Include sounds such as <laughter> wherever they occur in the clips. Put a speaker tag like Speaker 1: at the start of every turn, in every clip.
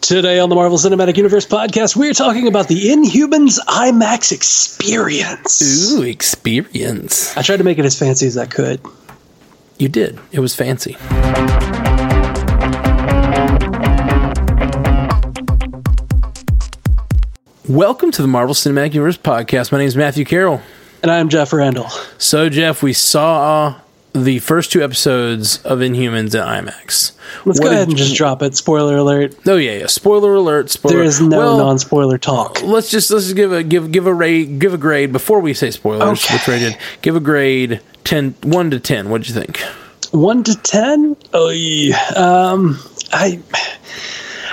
Speaker 1: Today on the Marvel Cinematic Universe podcast, we're talking about the Inhumans IMAX experience.
Speaker 2: Ooh, experience.
Speaker 1: I tried to make it as fancy as I could.
Speaker 2: You did. It was fancy. Welcome to the Marvel Cinematic Universe podcast. My name is Matthew Carroll.
Speaker 1: And I'm Jeff Randall.
Speaker 2: So, Jeff, we saw the first two episodes of Inhumans in IMAX.
Speaker 1: Let's
Speaker 2: What
Speaker 1: go ahead and just drop it. Spoiler alert.
Speaker 2: Oh yeah, yeah. Spoiler alert. Spoiler.
Speaker 1: There is no
Speaker 2: Well,
Speaker 1: non-spoiler talk.
Speaker 2: Let's just let's just give a give give a rate give a grade before we say spoilers.
Speaker 1: Okay.
Speaker 2: What's rated? Give a grade 10, 1 to ten. What'd you think?
Speaker 1: One to ten? Oh, yeah. Um, I,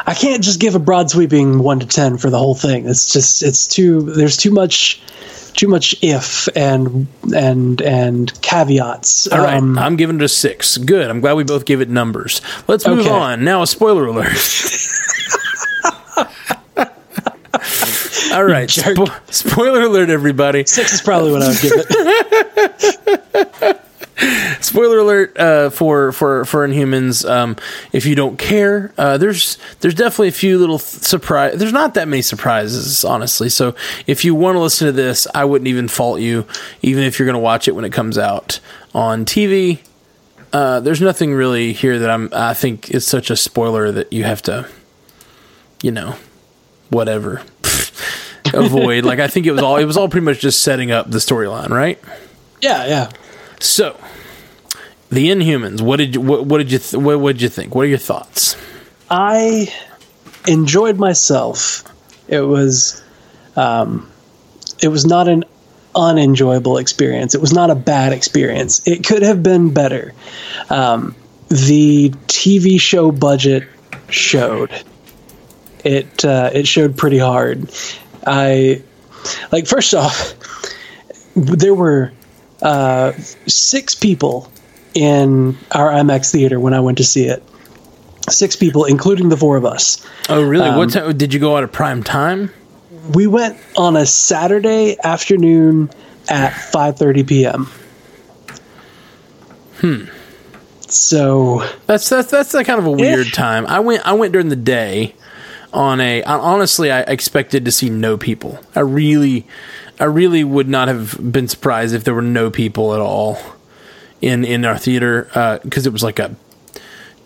Speaker 1: I can't just give a broad sweeping one to ten for the whole thing. It's just it's too. There's too much, too much if and and and caveats.
Speaker 2: All right,
Speaker 1: Um,
Speaker 2: I'm giving it a six. Good. I'm glad we both give it numbers. Let's move
Speaker 1: Okay.
Speaker 2: on. Now a spoiler alert. <laughs> All right, spo- spoiler alert, everybody.
Speaker 1: Six is probably what I would give it. <laughs>
Speaker 2: Spoiler alert uh, for for for Inhumans. Um, if you don't care, uh, there's there's definitely a few little th- surprise. There's not that many surprises, honestly. So if you want to listen to this, I wouldn't even fault you, even if you're going to watch it when it comes out on TV. Uh, there's nothing really here that I'm. I think is such a spoiler that you have to, you know, whatever. <laughs> avoid like i think it was all it was all pretty much just setting up the storyline right
Speaker 1: Yeah, yeah.
Speaker 2: so, the Inhumans. What did you what, what did you th- what, did you think? What are your thoughts?
Speaker 1: I enjoyed myself. It was, um, it was not an unenjoyable experience. It was not a bad experience. It could have been better. Um, the TV show budget showed. It uh, it showed pretty hard. I like first off, <laughs> there were uh, six people in our IMAX theater when I went to see it. Six people, including the four of us.
Speaker 2: Oh, really?
Speaker 1: Um,
Speaker 2: what time did you go out at prime time?
Speaker 1: We went on a Saturday afternoon at 5:30 p.m. Hmm. So
Speaker 2: That's that's that's a kind of a weird time. I went I went during the day on a honestly I expected to see no people. I really I really would not have been surprised if there were no people at all in in our theater because it was like a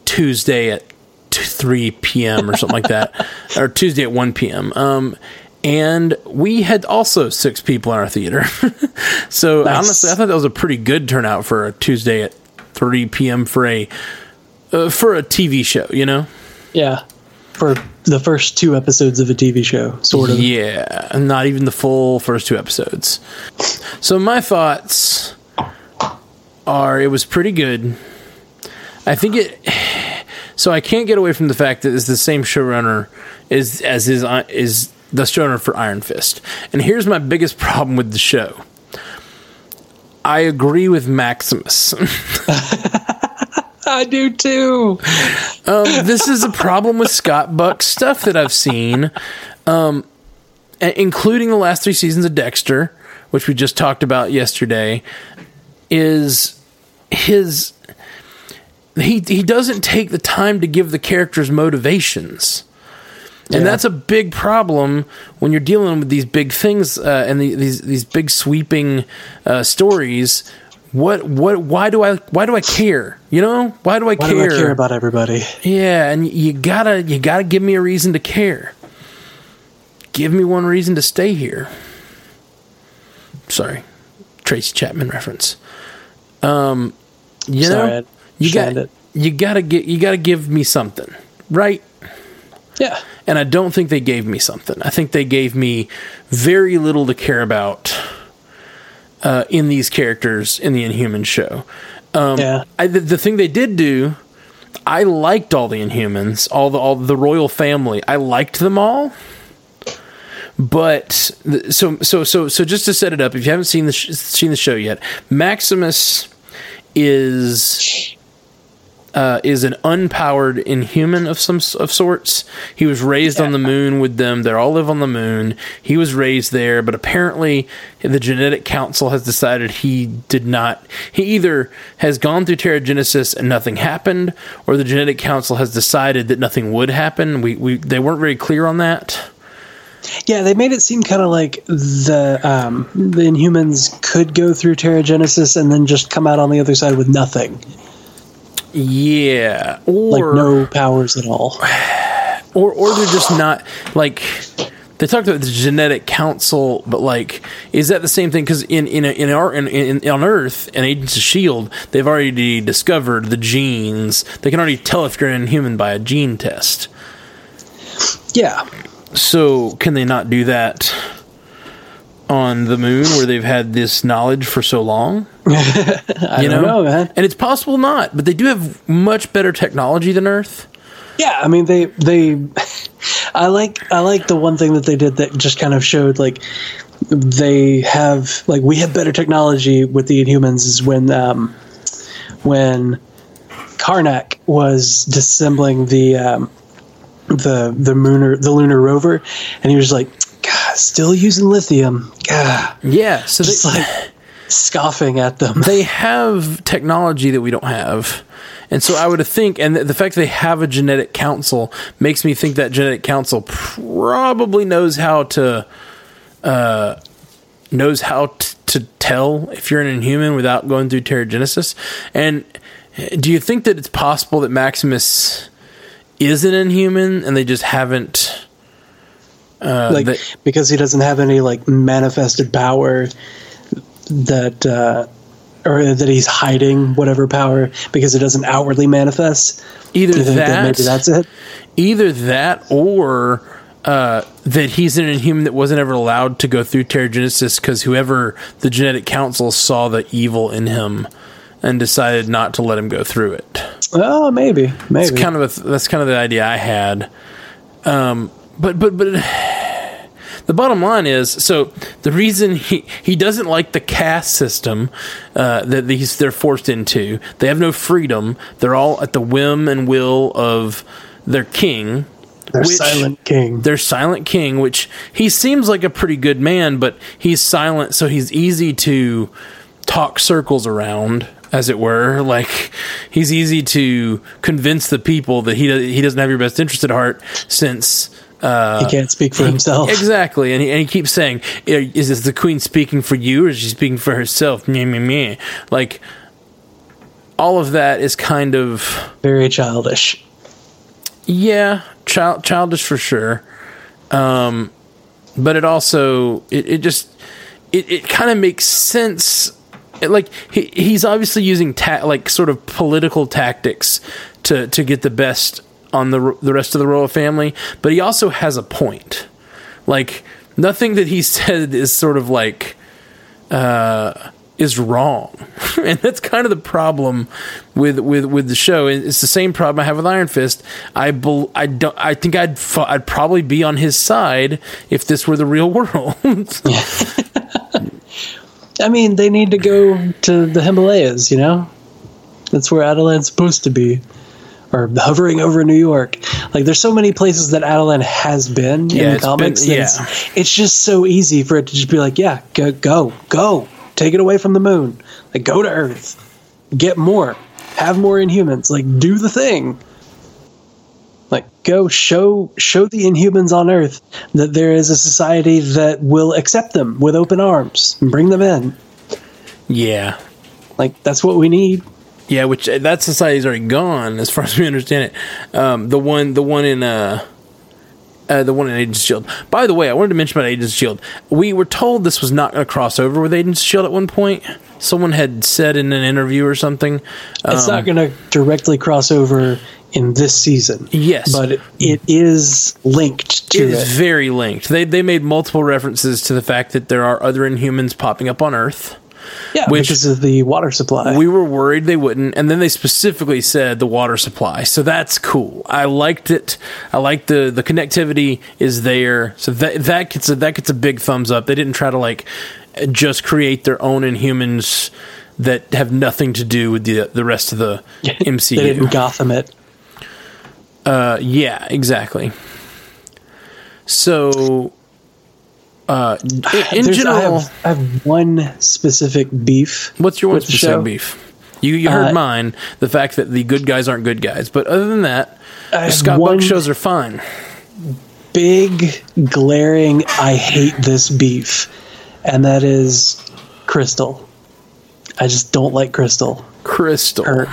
Speaker 2: Tuesday at t- 3 p.m. or something like that, <laughs> or Tuesday at 1 p.m. Um, and we had also six people in our theater. <laughs> so
Speaker 1: Nice.
Speaker 2: honestly, I thought that was a pretty good turnout for a Tuesday at 3 p.m. for a uh, for a TV show. You know?
Speaker 1: yeah, for the first two episodes of a TV show, sort of.
Speaker 2: Yeah, not even the full first two episodes. So my thoughts are it was pretty good. I think it. <sighs> So I can't get away from the fact that it's the same showrunner as as his is the showrunner for Iron Fist. And here's my biggest problem with the show. I agree with Maximus. <laughs>
Speaker 1: I do too.
Speaker 2: um, this is a problem with Scott Buck's stuff that I've seen, um, including the last three seasons of Dexter, which we just talked about yesterday. Is his he he doesn't take the time to give the characters motivations. And
Speaker 1: Yeah.
Speaker 2: that's a big problem when you're dealing with these big things uh, and the, these these big sweeping uh, stories. What what why do I why do I care? You know why do I
Speaker 1: Why
Speaker 2: care?
Speaker 1: do I care about everybody?
Speaker 2: Yeah, and you gotta you gotta give me a reason to care. Give me one reason to stay here. Sorry, Tracy Chapman reference. Um, you
Speaker 1: Sorry,
Speaker 2: know, you got
Speaker 1: it.
Speaker 2: you gotta get you gotta give me something, right?
Speaker 1: Yeah,
Speaker 2: And I don't think they gave me something. I think they gave me very little to care about uh, in these characters in the Inhuman show.
Speaker 1: yeah.
Speaker 2: I, the, the thing they did do, I liked all the Inhumans, all the all the royal family. I liked them all. But so so so so just to set it up, if you haven't seen the sh- seen the show yet, Maximus is uh, is an unpowered inhuman of some of sorts. He was raised on the moon with them. They all live on the moon. He was raised there, but apparently the genetic council has decided he did not. He either has gone through Terrigenesis and nothing happened, or the genetic council has decided that nothing would happen. We, we they weren't very clear on that.
Speaker 1: Yeah, they made it seem kind of like the um, the Inhumans could go through Terrigenesis and then just come out on the other side with nothing,
Speaker 2: Yeah,
Speaker 1: like
Speaker 2: or
Speaker 1: no powers at all. <sighs>
Speaker 2: or or they're just not like they talked about the genetic council, but like, is that the same thing? Because in in in our in, in on Earth and Agents of Shield, they've already discovered the genes. They can already tell if you're an inhuman by a gene test.
Speaker 1: Yeah,
Speaker 2: So can they not do that on the moon where they've had this knowledge for so long? <laughs>
Speaker 1: I
Speaker 2: You
Speaker 1: don't know, man.
Speaker 2: And it's possible not, but they do have much better technology than Earth.
Speaker 1: Yeah, I mean they they <laughs> I like I like the one thing that they did that just kind of showed like they have like we have better technology with the Inhumans is when um when Karnak was disassembling the um the the lunar the lunar rover and he was like God, still using lithium. God,
Speaker 2: Yeah, so
Speaker 1: just
Speaker 2: they,
Speaker 1: like scoffing at them. <laughs>
Speaker 2: they have technology that we don't have. And so I would think, and the, fact that they have a genetic council makes me think that genetic council probably knows how to, uh, knows how t- to tell if you're an inhuman without going through Terrigenesis. And do you think that it's possible that Maximus is an inhuman and they just haven't? Uh,
Speaker 1: like because he doesn't have any like manifested power that uh or that he's hiding whatever power because it doesn't outwardly manifest.
Speaker 2: either
Speaker 1: Do you think that,
Speaker 2: that,
Speaker 1: maybe that's it?
Speaker 2: either that or uh, that he's an inhuman that wasn't ever allowed to go through Terrigenesis because whoever the genetic council saw the evil in him and decided not to let him go through it.
Speaker 1: Oh, maybe, maybe.
Speaker 2: It's kind of a, that's kind of the idea I had. Um, but but but <sighs> the bottom line is so the reason he he doesn't like the caste system uh, that these they're forced into. They have no freedom. They're all at the whim and will of their king.
Speaker 1: They're
Speaker 2: which-
Speaker 1: silent king.
Speaker 2: their silent king, which he seems like a pretty good man, but he's silent, so he's easy to talk circles around, as it were. Like he's easy to convince the people that he he doesn't have your best interest at heart, since uh,
Speaker 1: he can't speak for himself.
Speaker 2: exactly, and he, and he keeps saying, "Is this the queen speaking for you, or is she speaking for herself?" Meh, meh, meh. Like all of that is kind of
Speaker 1: Very childish.
Speaker 2: yeah, child, childish for sure. Um, but it also it, it just it, it kind of makes sense. Like he, he's obviously using ta- like sort of political tactics to to get the best on the the rest of the royal family, but he also has a point. Like nothing that he <laughs> said is sort of like uh, is wrong, <laughs> and that's kind of the problem with with with the show. It's the same problem I have with Iron Fist. I bel I don't. I think I'd fu- I'd probably be on his side if this were the real <laughs> world.
Speaker 1: I mean, they need to go to the Himalayas, you know? That's where Attilan's supposed to be. Or hovering over New York. Like, there's so many places that Adelan has been
Speaker 2: Yeah,
Speaker 1: in the comics.
Speaker 2: been-
Speaker 1: that it's, it's just so easy for it to just be like, yeah, go, go, go. Take it away from the moon. Like, go to Earth. Get more. Have more Inhumans. Like, do the thing. Like, go show show the Inhumans on Earth that there is a society that will accept them with open arms and bring them in.
Speaker 2: yeah,
Speaker 1: Like that's what we need.
Speaker 2: yeah. Which uh, that society's already gone, as far as we understand it. Um, the one, the one in uh. Uh, the one in Agents Shield. By the way, I wanted to mention about Agents Shield. We were told this was not going to cross over with Agents Shield at one point. Someone had said in an interview or something.
Speaker 1: It's
Speaker 2: Um,
Speaker 1: not going to directly cross over in this season.
Speaker 2: Yes.
Speaker 1: but it, it is linked to
Speaker 2: It
Speaker 1: it.
Speaker 2: is very linked. They they made multiple references to the fact that there are other Inhumans popping up on Earth.
Speaker 1: yeah,
Speaker 2: which-
Speaker 1: because of the water supply.
Speaker 2: We were worried they wouldn't, and then they specifically said the water supply. So that's cool. I liked it. I like the the connectivity is there. So that that gets a, that gets a big thumbs up. They didn't try to like just create their own Inhumans that have nothing to do with the the rest of the MCU. <laughs>
Speaker 1: They didn't Gotham it.
Speaker 2: Uh, yeah, exactly. So, uh, in, general,
Speaker 1: I have, I have one specific beef.
Speaker 2: what's your one
Speaker 1: the
Speaker 2: specific beef? You you heard
Speaker 1: Uh,
Speaker 2: mine, the fact that the good guys aren't good guys, but other than that,
Speaker 1: have
Speaker 2: Scott Buck shows are fine.
Speaker 1: big, glaring, I hate this beef, and that is Crystal. I just don't like Crystal.
Speaker 2: Crystal,
Speaker 1: Or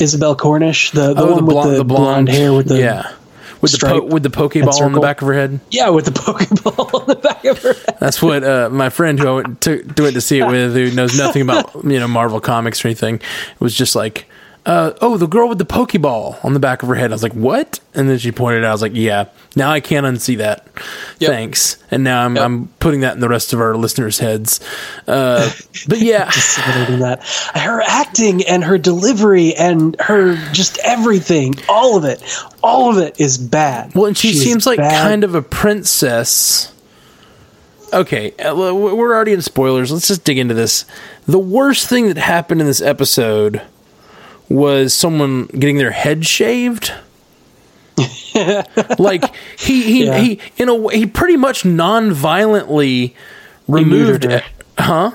Speaker 1: Isabelle Cornish, the, the
Speaker 2: oh,
Speaker 1: one
Speaker 2: the,
Speaker 1: with
Speaker 2: blonde,
Speaker 1: the,
Speaker 2: the
Speaker 1: blonde,
Speaker 2: blonde
Speaker 1: hair with the
Speaker 2: yeah, with the po- with the pokeball on the back of her head.
Speaker 1: yeah with the <laughs> Pokeball on the back of her head.
Speaker 2: That's what uh, my friend who I went to, went to see it with, who knows nothing about you know Marvel comics or anything, was just like, uh, "Oh, the girl with the Pokeball on the back of her head." I was like, "What?" And then she pointed out, I was like, "Yeah, now I can't unsee that.
Speaker 1: Yep.
Speaker 2: Thanks." And now I'm
Speaker 1: Yep.
Speaker 2: I'm putting that in the rest of our listeners' heads. Uh, <laughs> but yeah,
Speaker 1: that. Her acting and her delivery and her just everything, all of it, all of it is bad.
Speaker 2: well, and she
Speaker 1: She's
Speaker 2: seems like
Speaker 1: bad.
Speaker 2: kind of a princess. Okay, uh, we're already in spoilers. Let's just dig into this. The worst thing that happened in this episode was someone getting their head shaved. <laughs> like he he,
Speaker 1: Yeah.
Speaker 2: he in a way he pretty much non-violently removed
Speaker 1: her.
Speaker 2: huh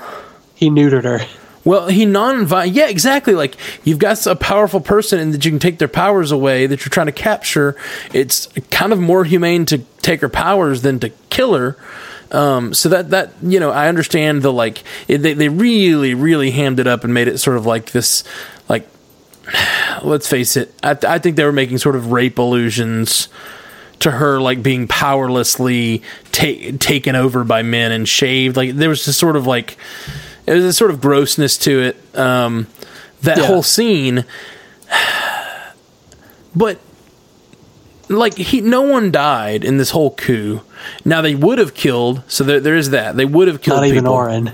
Speaker 1: he neutered her.
Speaker 2: well, he non yeah, exactly. Like you've got a powerful person and that you can take their powers away that you're trying to capture. It's kind of more humane to take her powers than to kill her. Um, so that that you know, I understand the like it, they they really really hammed it up and made it sort of like this let's face it. I, I think they were making sort of rape allusions to her like being powerlessly ta- taken over by men and shaved. Like there was this sort of like it was a sort of grossness to it. Um, that
Speaker 1: Yeah.
Speaker 2: whole scene, <sighs> but like he, no one died in this whole coup. Now they would have killed. So there, there is that. They would have killed.
Speaker 1: Not even
Speaker 2: people.
Speaker 1: Auran.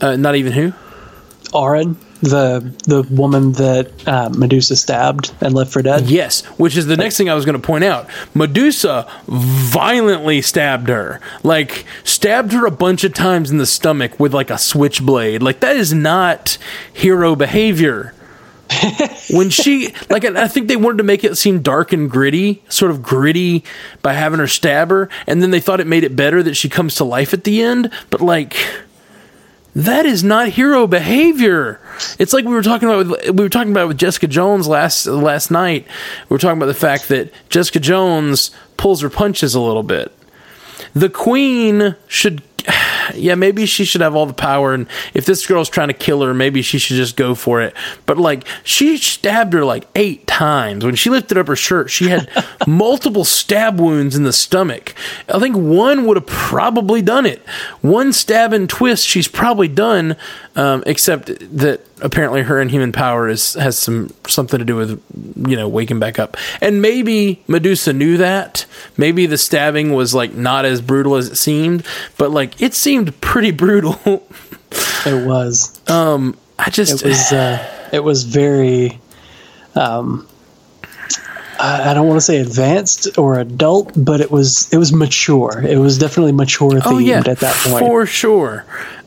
Speaker 2: Uh, not even who?
Speaker 1: Auran, the the woman that uh, Medusa stabbed and left for dead.
Speaker 2: Yes, which is the next thing I was going to point out. Medusa violently stabbed her. Like stabbed her a bunch of times in the stomach with like a switchblade. Like that is not hero behavior. <laughs> when she like I think they wanted to make it seem dark and gritty, sort of gritty by having her stab her, and then they thought it made it better that she comes to life at the end, but like that is not hero behavior. It's like we were talking about with, we were talking about with Jessica Jones last last night. We were talking about the fact that Jessica Jones pulls her punches a little bit. The queen should yeah, maybe she should have all the power and if this girl's trying to kill her, maybe she should just go for it. But like she stabbed her like 8 times. When she lifted up her shirt, she had <laughs> multiple stab wounds in the stomach. I think one would have probably done it. One stab and twist she's probably done um, except that apparently her inhuman power is has some something to do with you know waking back up and maybe medusa knew that maybe the stabbing was like not as brutal as it seemed but like it seemed pretty <laughs> brutal
Speaker 1: It was.
Speaker 2: i just
Speaker 1: It was. Uh, it was very. Um, I I don't want to say advanced or adult, but it was it was mature. It was definitely mature themed
Speaker 2: oh yeah
Speaker 1: at that point.
Speaker 2: for sure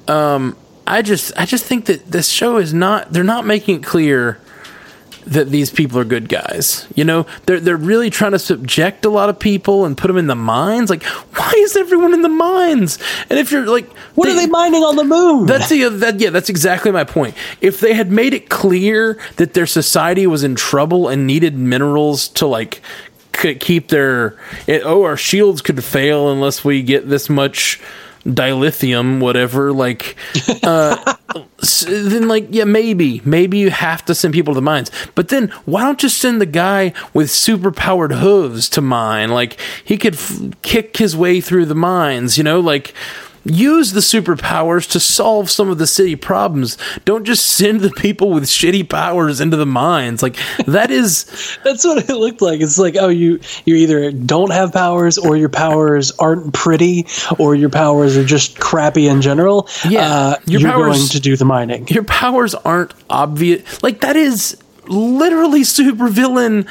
Speaker 2: um i just i just think that this show is not they're not making it clear that these people are good guys. You know, they're they're really trying to subject a lot of people and put them in the mines. Like, why is everyone in the mines? And if you're like,
Speaker 1: what are they mining on the moon?
Speaker 2: That's the that yeah, that's exactly my point. If they had made it clear that their society was in trouble and needed minerals to like keep their it, oh our shields could fail unless we get this much dilithium whatever like uh <laughs> then like yeah maybe. Maybe you have to send people to the mines. But then why don't you send the guy with super powered hooves to mine? Like he could f- kick his way through the mines you know? Like use the superpowers to solve some of the city problems don't just send the people with shitty powers into the mines like that is <laughs>
Speaker 1: That's what it looked like. It's like, oh, you you either don't have powers, or your powers aren't pretty, or your powers are just crappy in general.
Speaker 2: Yeah,
Speaker 1: uh,
Speaker 2: your
Speaker 1: you're
Speaker 2: powers-
Speaker 1: going to do the mining.
Speaker 2: your powers aren't obvious like that is literally supervillain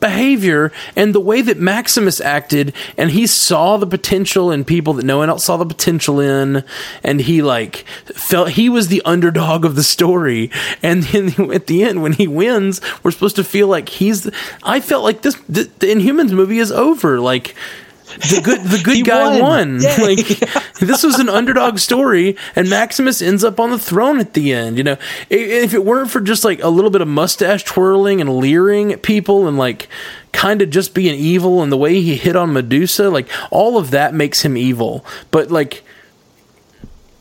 Speaker 2: behavior and the way that Maximus acted and he saw the potential in people that no one else saw the potential in and he like felt he was the underdog of the story. And then <laughs> at the end when he wins we're supposed to feel like he's I felt like this the, the Inhumans movie is over. Like the good the good guy won. won. <laughs> Like this was an underdog story, and Maximus ends up on the throne at the end. You know, if it weren't for just like a little bit of mustache twirling and leering at people and like kind of just being evil and the way he hit on Medusa, like all of that makes him evil. But like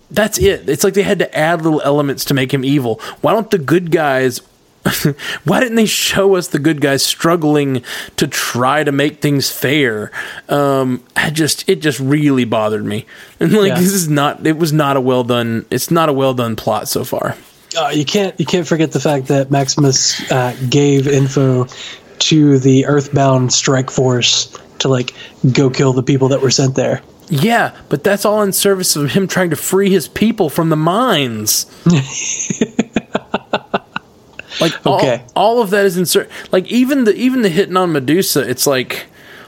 Speaker 2: that's it. It's like they had to add little elements to make him evil. Why don't the good guys <laughs> why didn't they show us the good guys struggling to try to make things fair? Um, I just it just really bothered me, <laughs> and like yeah. this is not it was not a well done it's not a well done plot so far.
Speaker 1: Uh, you can't you can't forget the fact that Maximus uh, gave info to the Earthbound Strike Force to like go kill the people that were sent there.
Speaker 2: Yeah, but that's all in service of him trying to free his people from the mines. <laughs> Like okay, all, all of that is in ser- like even the even the hitting on Medusa. It's like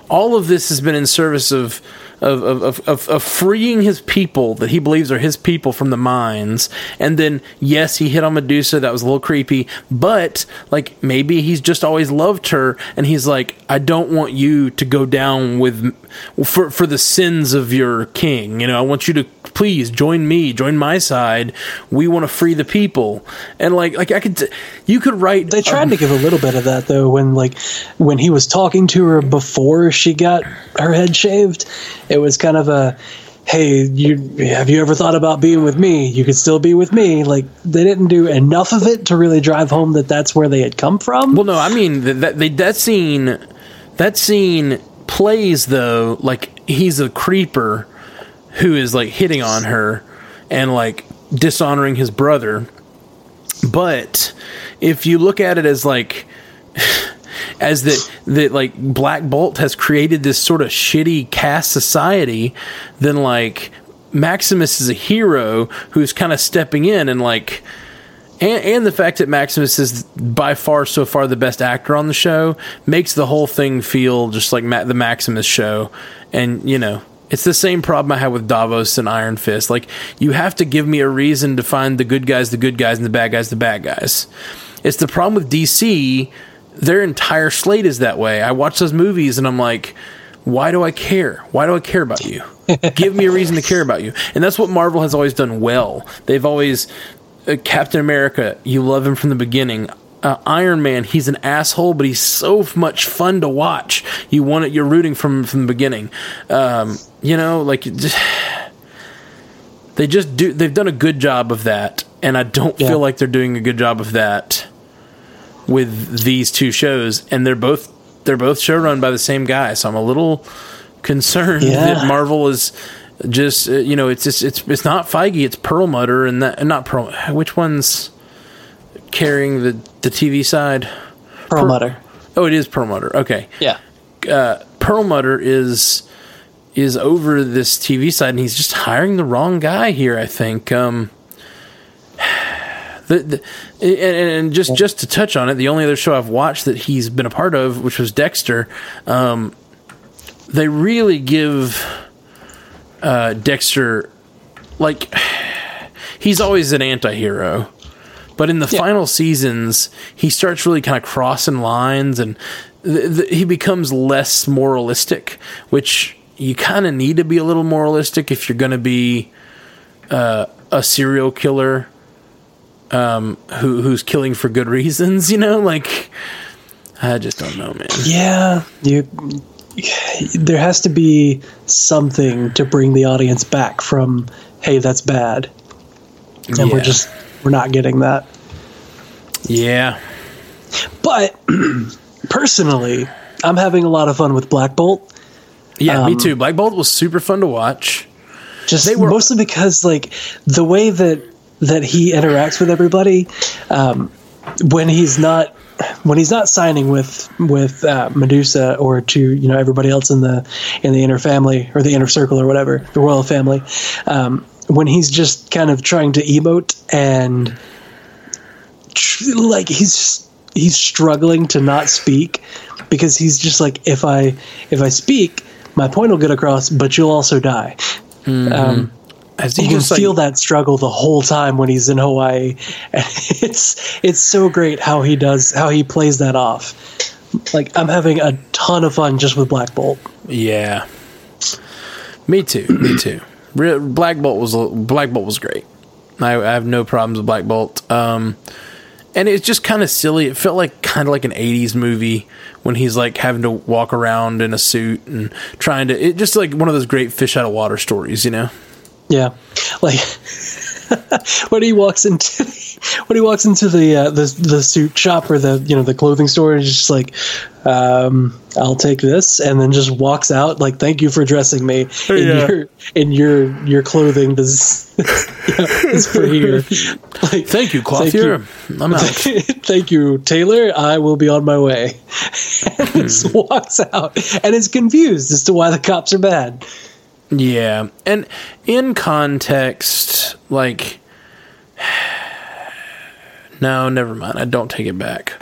Speaker 2: all of this has been in service of of, of, of, of, freeing his people that he believes are his people from the mines. And then, yes, he hit on Medusa. That was a little creepy. But, like, maybe he's just always loved her. And he's like, I don't want you to go down with, for, for the sins of your king. You know, I want you to please join me, join my side. We want to free the people. And, like, like I could, you could write.
Speaker 1: They tried um, to give a little bit of that, though, when, like, when he was talking to her before she got her head shaved it was kind of a hey you have you ever thought about being with me? You could still be with me. Like they didn't do enough of it to really drive home that that's where they had come from.
Speaker 2: Well no i mean that that, that scene that scene plays though like he's a creeper who is like hitting on her and like dishonoring his brother. But if you look at it as like as that that like Black Bolt has created this sort of shitty caste society, then like Maximus is a hero who's kind of stepping in and like and, and the fact that Maximus is by far so far the best actor on the show makes the whole thing feel just like Ma- the Maximus show and you know it's the same problem I had with Davos and Iron Fist. Like, you have to give me a reason to find the good guys, the good guys, and the bad guys, the bad guys. It's the problem with DC their entire slate is that way. I watch those movies and I'm like, why do I care? Why do I care about you? <laughs> Give me a reason to care about you. And that's what Marvel has always done well. They've always uh, Captain America, you love him from the beginning. Uh, Iron Man, he's an asshole, but he's so much fun to watch. You want it, you're rooting from from the beginning. Um, you know, like just, <sighs> they just do. They've done a good job of that, and I don't yeah. feel like they're doing a good job of that with these two shows, and they're both they're both show run by the same guy. So I'm a little concerned yeah. that Marvel is just uh, you know it's just it's it's not Feige, it's Perlmutter, and that not Pearl. Which one's carrying the the TV side?
Speaker 1: Perlmutter. Per,
Speaker 2: oh, it is Perlmutter. Okay.
Speaker 1: Yeah.
Speaker 2: Uh, Perlmutter is is over this TV side, and he's just hiring the wrong guy here. I think. Um, the, the, and, and, just just to touch on it, the only other show I've watched that he's been a part of, which was Dexter, um, they really give uh, Dexter like he's always an anti-hero but in the yeah. final seasons he starts really kind of crossing lines and th- th- he becomes less moralistic which you kind of need to be a little moralistic if you're going to be uh, a serial killer um, who who's killing for good reasons. You know, like I just don't know, man.
Speaker 1: Yeah, you. There has to be something to bring the audience back from, "Hey, that's bad," and yeah. we're just we're not getting that.
Speaker 2: Yeah,
Speaker 1: but <clears throat> personally, I'm having a lot of fun with Black Bolt.
Speaker 2: Yeah, um, me too. Black Bolt was super fun to watch.
Speaker 1: Just they were mostly because like the way that that he interacts with everybody um, when he's not when he's not signing with with uh, Medusa or to you know everybody else in the in the inner family or the inner circle or whatever the royal family um, when he's just kind of trying to emote and tr- like he's he's struggling to not speak because he's just like if I if I speak, my point will get across, but you'll also die. Um,
Speaker 2: As
Speaker 1: you can
Speaker 2: like,
Speaker 1: feel that struggle the whole time when he's in Hawaii. <laughs> And it's it's so great how he does how he plays that off. Like I'm having a ton of fun just with Black Bolt.
Speaker 2: Yeah. Me too. Me too. Black Bolt was Black Bolt was great. I, I have no problems with Black Bolt. Um, and it's just kind of silly. It felt like kind of like an '80s movie when he's like having to walk around in a suit and trying to. It just like one of those great fish out of water stories, you know.
Speaker 1: Yeah, like <laughs> when he walks into when he walks into the uh, the the suit shop or the you know the clothing store, and he's just like, um, "I'll take this," and then just walks out like, "Thank you for dressing me in
Speaker 2: Yeah.
Speaker 1: your in your your clothing. This you know, is <laughs> for here." Like,
Speaker 2: Thank you,
Speaker 1: Thank
Speaker 2: coiffure. I'm out. <laughs>
Speaker 1: Thank you, tailor. I will be on my way. and just walks out and is confused as to why the cops are bad.
Speaker 2: Yeah, and in context, like, <sighs> no, never mind. I don't take it back.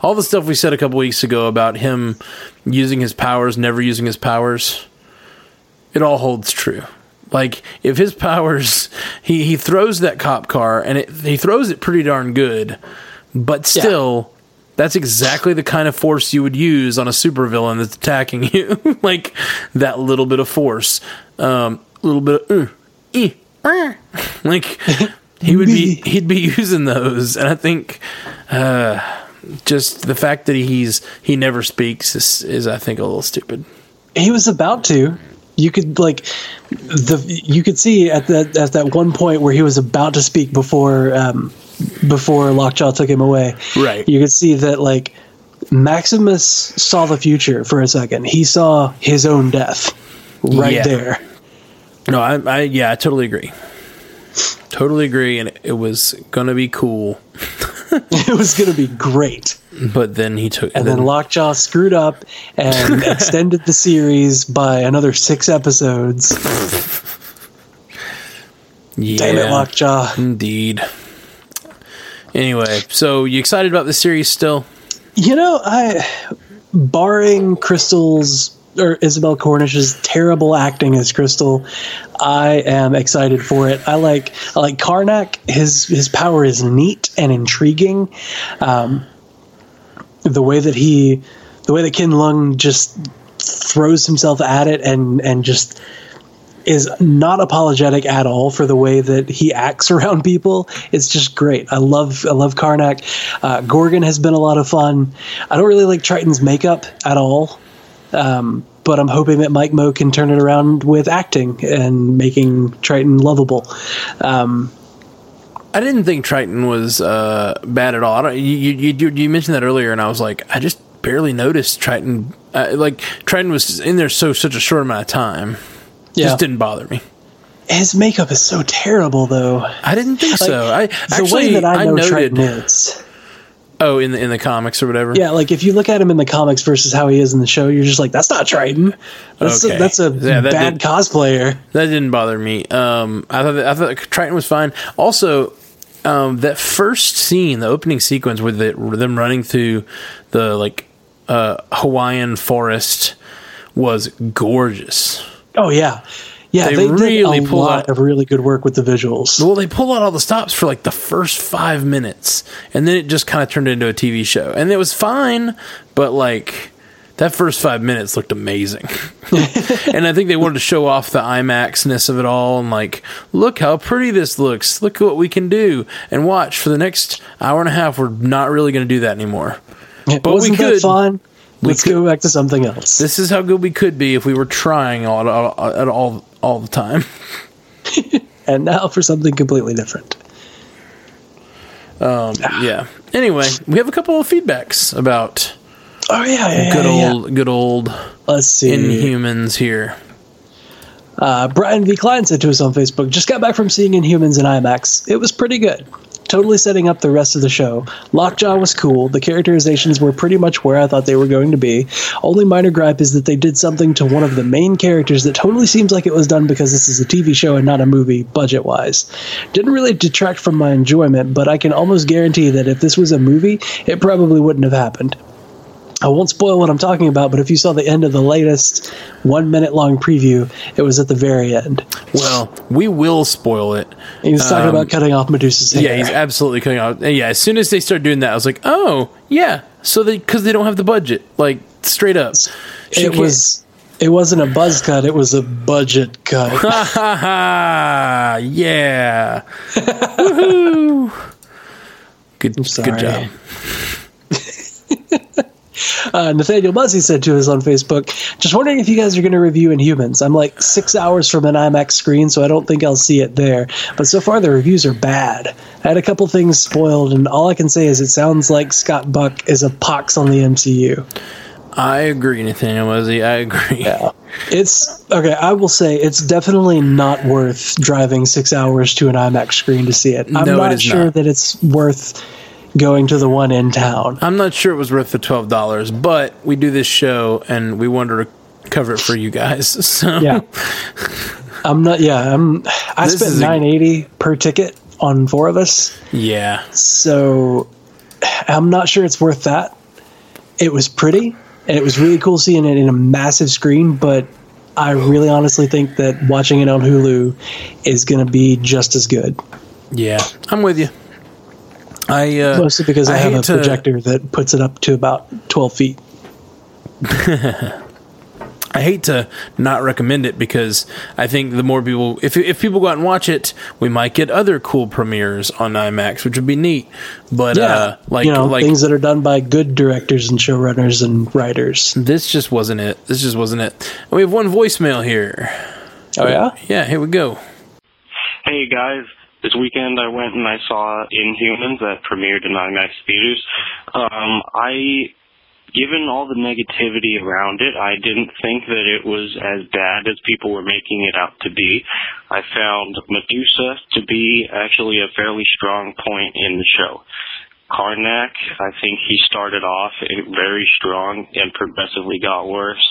Speaker 2: All the stuff we said a couple weeks ago about him using his powers, never using his powers, it all holds true. Like, if his powers, <laughs> he he throws that cop car, and it, he throws it pretty darn good, but still. That's exactly the kind of force you would use on a supervillain that's attacking you. <laughs> like that little bit of force, um, little bit of, uh, eh, uh, <laughs> like he would be <laughs> he'd be using those, and I think uh, just the fact that he's he never speaks is, is I think a little stupid.
Speaker 1: he was about to you could like the you could see at that at that one point where he was about to speak before um before lockjaw took him away
Speaker 2: Right.
Speaker 1: you could see that like maximus saw the future for a second he saw his own death right
Speaker 2: Yeah.
Speaker 1: there
Speaker 2: No, I, I yeah, I totally agree. Totally agree, and it was gonna be cool, <laughs>
Speaker 1: it was going to be great
Speaker 2: but then he took
Speaker 1: and then lockjaw screwed up and <laughs> extended the series by another six episodes <laughs>
Speaker 2: yeah,
Speaker 1: damn it lockjaw
Speaker 2: indeed. Anyway, so you excited about the series still?
Speaker 1: You know, I barring Crystal's or Isabelle Cornish's terrible acting as Crystal, I am excited for it. I like I like Karnak. His his power is neat and intriguing. Um, the way that he, the way that Ken Leung just throws himself at it and and just is not apologetic at all for the way that he acts <laughs> around people. It's just great. I love I love Karnak. Uh, Gorgon has been a lot of fun. I don't really like Triton's makeup at all, um, but I'm hoping that Mike Moh can turn it around with acting and making Triton lovable. Um,
Speaker 2: I didn't think Triton was uh, bad at all. You you you mentioned that earlier, and I was like, I just barely noticed Triton. Uh, like Triton was in there so such a short amount of time.
Speaker 1: Yeah,
Speaker 2: Just didn't bother me.
Speaker 1: his makeup is so terrible though.
Speaker 2: I didn't think so. I
Speaker 1: The
Speaker 2: actually
Speaker 1: way that I know
Speaker 2: noted.
Speaker 1: Triton is.
Speaker 2: Oh, in the in the comics or whatever.
Speaker 1: Yeah, like if you look at him in the comics versus how he is in the show, you're just like, that's not Triton. That's
Speaker 2: Okay.
Speaker 1: a, that's a
Speaker 2: Yeah, that
Speaker 1: bad
Speaker 2: did-
Speaker 1: cosplayer.
Speaker 2: That didn't bother me. Um, I thought I thought Triton was fine. Also, um, that first scene, the opening sequence with the, them running through the like uh, Hawaiian forest, was gorgeous.
Speaker 1: Oh yeah, yeah.
Speaker 2: They
Speaker 1: They,
Speaker 2: really
Speaker 1: did a lot
Speaker 2: out-
Speaker 1: of really good work with the visuals.
Speaker 2: Well, they pulled out all the stops for like the first five minutes, and then it just kind of turned into a TV show, and it was fine, but like. That first five minutes looked amazing. <laughs> and I think they wanted to show off the IMAX-ness of it all and like, look how pretty this looks. Look what we can do. And watch for the next hour and a half, we're not really going to do that anymore.
Speaker 1: but
Speaker 2: we
Speaker 1: wasn't
Speaker 2: could-
Speaker 1: that fun? Let's
Speaker 2: could-
Speaker 1: go back to something else.
Speaker 2: This is how good we could be if we were trying all all, all, all, all the time. <laughs> <laughs>
Speaker 1: and now for something completely different.
Speaker 2: Um, yeah. Anyway, we have a couple of feedbacks about
Speaker 1: Oh yeah, yeah,
Speaker 2: good
Speaker 1: yeah, yeah.
Speaker 2: old, good old
Speaker 1: Let's see.
Speaker 2: Inhumans here.
Speaker 1: Uh, Brian V. Klein said to us on Facebook, "Just got back from seeing Inhumans in IMAX. It was pretty good. Totally setting up the rest of the show. Lockjaw was cool. The characterizations were pretty much where I thought they were going to be. Only minor gripe is that they did something to one of the main characters that totally seems like it was done because this is a TV show and not a movie, budget wise. Didn't really detract from my enjoyment, but I can almost guarantee that if this was a movie, it probably wouldn't have happened. I won't spoil what I'm talking about, but if you saw the end of the latest one minute long preview, it was at the very end.
Speaker 2: Well, we will spoil it.
Speaker 1: He was talking
Speaker 2: Um,
Speaker 1: about cutting off Medusa's hair.
Speaker 2: Yeah, he's absolutely cutting off. Yeah, as soon as they started doing that, I was like, oh yeah. So they because they don't have the budget, like straight up. She
Speaker 1: it was. It wasn't a buzz cut. It was a budget cut.
Speaker 2: Ha ha ha! Yeah. <laughs> Woohoo! Good, good job.
Speaker 1: Uh, Nathaniel Muzzy said to us on Facebook, just wondering if you guys are going to review Inhumans. I'm like six hours from an IMAX screen, so I don't think I'll see it there. But so far, the reviews are bad. I had a couple things spoiled, and all I can say is it sounds like Scott Buck is a pox on the MCU.
Speaker 2: I agree, Nathaniel Muzzy. I agree.
Speaker 1: Yeah. It's okay. I will say it's definitely not worth driving six hours to an IMAX screen to see it. I'm
Speaker 2: No,
Speaker 1: not sure
Speaker 2: not.
Speaker 1: that it's worth going to the one in town.
Speaker 2: I'm not sure it was worth the twelve dollars, but we do this show and we wanted to cover it for you guys. <laughs> So
Speaker 1: Yeah. I'm not. Yeah. I'm. I
Speaker 2: This
Speaker 1: spent nine eighty per ticket on four of us,
Speaker 2: yeah.
Speaker 1: so I'm not sure it's worth that. It was pretty, and it was really cool seeing it in a massive screen, but. I really honestly think that watching it on Hulu is going to be just as good.
Speaker 2: Yeah, I'm with you. I uh,
Speaker 1: Mostly because I, have
Speaker 2: hate
Speaker 1: a
Speaker 2: to-
Speaker 1: projector that puts it up to about 12 feet. <laughs>
Speaker 2: I hate to not recommend it because I think the more people, if if people go out and watch it, we might get other cool premieres on IMAX, which would be neat. But uh, like
Speaker 1: you know,
Speaker 2: like
Speaker 1: things that are done by good directors and showrunners and writers.
Speaker 2: this just wasn't it. This just wasn't it. And we have one voicemail here.
Speaker 1: Oh yeah,
Speaker 2: Yeah, here we go.
Speaker 3: Hey guys, this weekend I went and I saw Inhumans that premiered in IMAX theaters. Um, I, given all the negativity around it, I didn't think that it was as bad as people were making it out to be. I found Medusa to be actually a fairly strong point in the show. Karnak, I think he started off very strong and progressively got worse.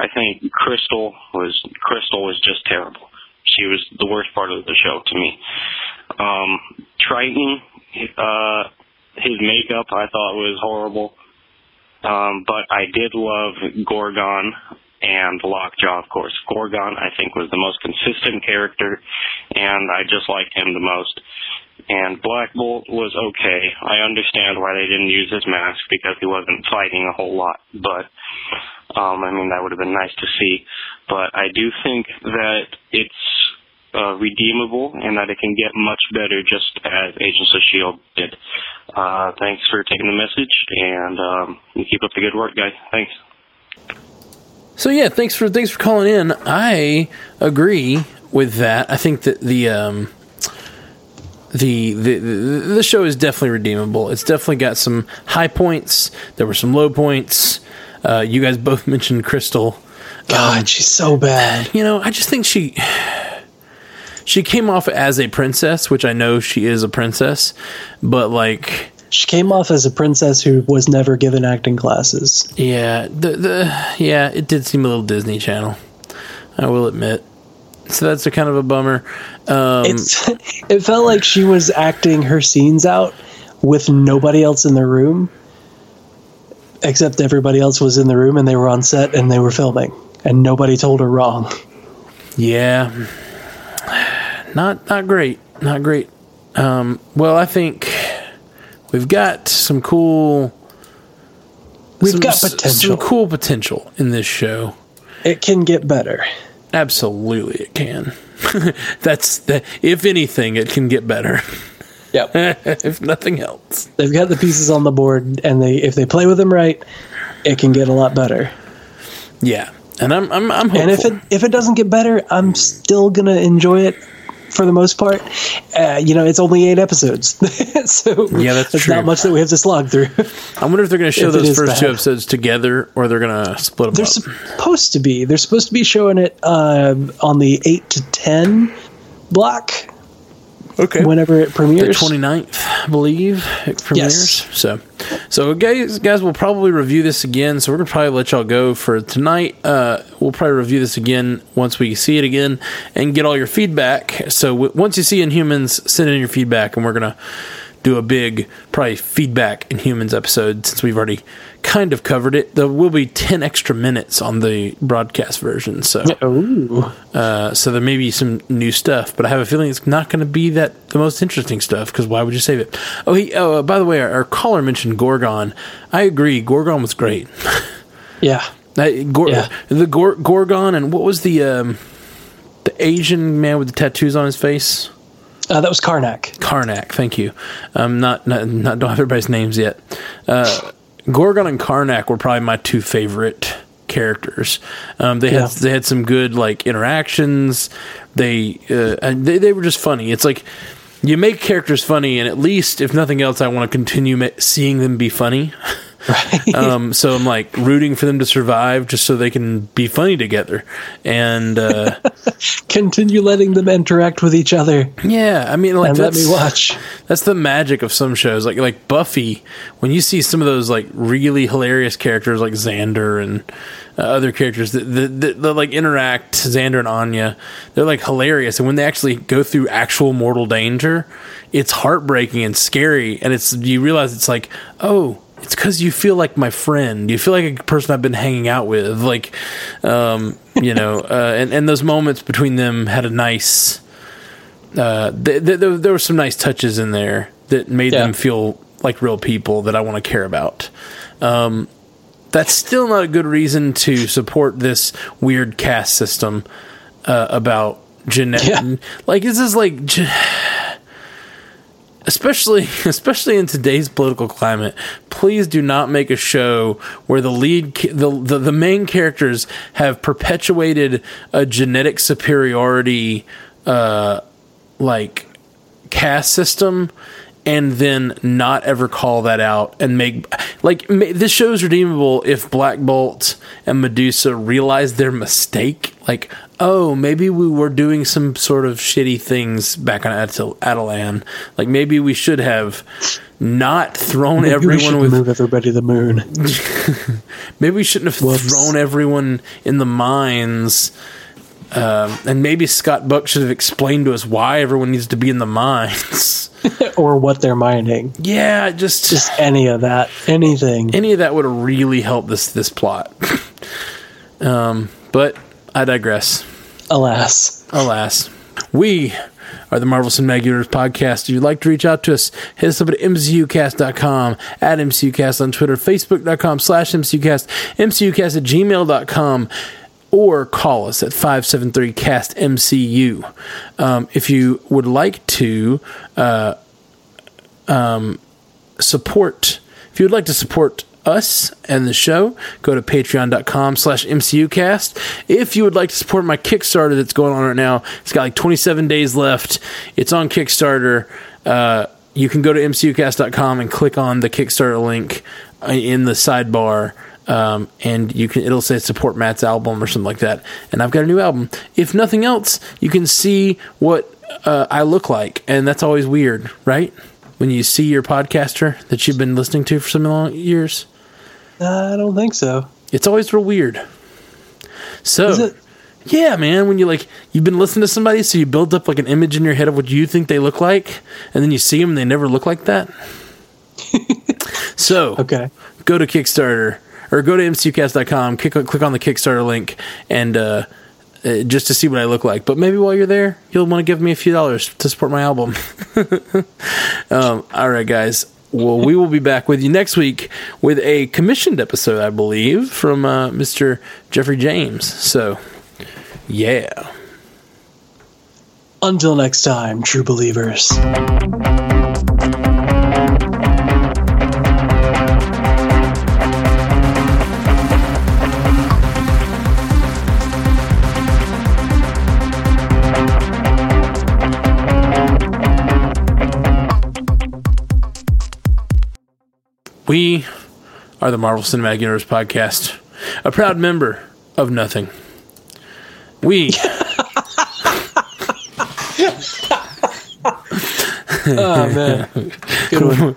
Speaker 3: I think Crystal was Crystal was just terrible. She was the worst part of the show to me. Um, Triton, uh, his makeup I thought was horrible. Um, but I did love Gorgon and Lockjaw, of course. Gorgon, I think, was the most consistent character, and I just liked him the most. And Black Bolt was okay. I understand why they didn't use his mask because he wasn't fighting a whole lot, but um, I mean that would have been nice to see. But I do think that it's uh, redeemable and that it can get much better just as Agents of Shield did. Uh, thanks for taking the message, and um, keep up the good work, guys. Thanks.
Speaker 2: So yeah, thanks for thanks for calling in. I agree with that. I think that the um the the, the show is definitely redeemable. It's definitely got some high points. There were some low points. Uh, you guys both <laughs> mentioned Crystal.
Speaker 1: God, she's so bad.
Speaker 2: You know, I just think she she came off as a princess, which I know she is a princess, but like
Speaker 1: She came off as a princess who was never given acting classes.
Speaker 2: Yeah, the the yeah, it did seem a little Disney Channel. I will admit. So that's a kind of a bummer. Um,
Speaker 1: It's, <laughs> it felt like she was acting her scenes out with nobody else in the room, except everybody else was in the room and they were on set and they were filming, and nobody told her wrong.
Speaker 2: yeah, not not great, not great. Um, well, I think we've got some cool.
Speaker 1: We've
Speaker 2: some,
Speaker 1: got potential.
Speaker 2: Some cool potential in this show.
Speaker 1: It can get better.
Speaker 2: Absolutely, it can. <laughs> That's the, if anything, it can get better.
Speaker 1: Yep. <laughs>
Speaker 2: if nothing else.
Speaker 1: They've got the pieces on the board, and they if they play with them right, it can get a lot better.
Speaker 2: Yeah, and I'm I'm I'm hopeful.
Speaker 1: And if it if it doesn't get better, I'm still gonna enjoy it for the most part. Uh, you know, it's only eight episodes, <laughs> so
Speaker 2: Yeah, that's
Speaker 1: there's
Speaker 2: true.
Speaker 1: not much that we have to slog through.
Speaker 2: I wonder if they're going to show those
Speaker 1: is
Speaker 2: first two episodes together, or they're going to split them
Speaker 1: They're
Speaker 2: up.
Speaker 1: supposed to be. They're supposed to be showing it uh, on the eight to ten block
Speaker 2: Okay.
Speaker 1: whenever it premieres.
Speaker 2: the
Speaker 1: premieres.
Speaker 2: 29th. I believe it premieres.
Speaker 1: Yes.
Speaker 2: So, so guys, guys, we'll probably review this again. So we're gonna probably let y'all go for tonight. Uh, we'll probably review this again once we see it again and get all your feedback. So w- once you see Inhumans, send in your feedback, and we're gonna do a big probably feedback Inhumans episode since we've already kind of covered it. There will be ten extra minutes on the broadcast version. So. Uh, so there may be some new stuff, but I have a feeling it's not going to be that the most interesting stuff. Because why would you save it? Oh, he, oh, uh, by the way, our, our caller mentioned Gorgon. I agree. Gorgon was great. <laughs>
Speaker 1: Yeah.
Speaker 2: Uh, Gor-
Speaker 1: Yeah.
Speaker 2: The Gor- Gorgon and what was the um, the Asian man with the tattoos on his face?
Speaker 1: Uh, that was Karnak.
Speaker 2: Karnak. Thank you. Um, not, not, not don't have everybody's names yet. Uh, Gorgon and Karnak were probably my two favorite characters. Um, they had
Speaker 1: Yeah.
Speaker 2: they had some good like interactions. They uh, and they they were just funny. It's like you make characters funny, and at least if nothing else, I want to continue seeing them be funny. <laughs>
Speaker 1: Right. <laughs>
Speaker 2: Um, so I'm like rooting for them to survive, just so they can be funny together. And uh, <laughs>
Speaker 1: Continue letting them interact with each other
Speaker 2: yeah, I mean, like
Speaker 1: let me watch.
Speaker 2: That's the magic of some shows, like like Buffy. When you see some of those like really hilarious characters, like Xander and uh, other characters that, that, that, that like interact, Xander and Anya, they're like hilarious. And when they actually go through actual mortal danger, it's heartbreaking and scary. And it's you realize it's like, oh, it's because you feel like my friend. You feel like a person I've been hanging out with. Like, um, you know, <laughs> uh, and and those moments between them had a nice uh, th- th- th- there were some nice touches in there that made
Speaker 1: Yeah.
Speaker 2: them feel like real people that I want to care about. Um, that's still not a good reason to support this weird caste system uh, about genetic.
Speaker 1: Yeah.
Speaker 2: Like is this is like. Especially <laughs> especially in today's political climate please do not make a show where the lead the, the the main characters have perpetuated a genetic superiority uh like caste system and then not ever call that out and make like ma- this show is redeemable if Black Bolt and Medusa realize their mistake like oh maybe we were doing some sort of shitty things back on Atal- Attilan like maybe we should have not thrown
Speaker 1: Maybe
Speaker 2: everyone with
Speaker 1: move everybody to the moon. <laughs>
Speaker 2: maybe we shouldn't have
Speaker 1: Whoops.
Speaker 2: thrown everyone in the mines um, and maybe Scott Buck should have explained to us why everyone needs to be in the mines. <laughs>
Speaker 1: or what they're mining.
Speaker 2: yeah, just,
Speaker 1: Just any of that. Anything.
Speaker 2: any of that would have really helped this this plot. <laughs> um, but I digress.
Speaker 1: Alas.
Speaker 2: Alas, we are the Marvel Cinematic Universe podcast. If you'd like to reach out to us, hit us up at mcucast.com, at mcucast on Twitter, facebook.com slash mcucast, mcucast at gmail.com, or call us at 573-CAST-MCU. Um, if you would like to uh, um, support, if you would like to support us and the show, go to patreon.com slash mcucast. If you would like to support my Kickstarter that's going on right now, it's got like 27 days left. It's on Kickstarter. Uh, you can go to mcucast.com and click on the Kickstarter link uh, in the sidebar. Um, and you can it'll say support Matt's album or something like that. And I've got a new album. If nothing else, you can see what uh, I look like, and that's always weird, right? When you see your podcaster that you've been listening to for so many long years,
Speaker 1: I don't think so.
Speaker 2: it's always real weird. So, yeah, man, when you like you've been listening to somebody, so you build up like an image in your head of what you think they look like, and then you see them, and they never look like that. <laughs> so,
Speaker 1: Okay.
Speaker 2: go to Kickstarter or go to mcucast.com, click, click on the Kickstarter link, and uh, uh, just to see what I look like. But maybe while you're there, you'll want to give me a few dollars to support my album. <laughs> um, all right, guys. Well, we will be back with you next week with a commissioned episode, I believe, from uh, Mr. Jeffrey James. So, yeah.
Speaker 1: Until next time, true believers.
Speaker 2: We are the Marvel Cinematic Universe podcast, a proud member of Nothing. We <laughs>
Speaker 1: Oh, man. <laughs>
Speaker 2: Good one.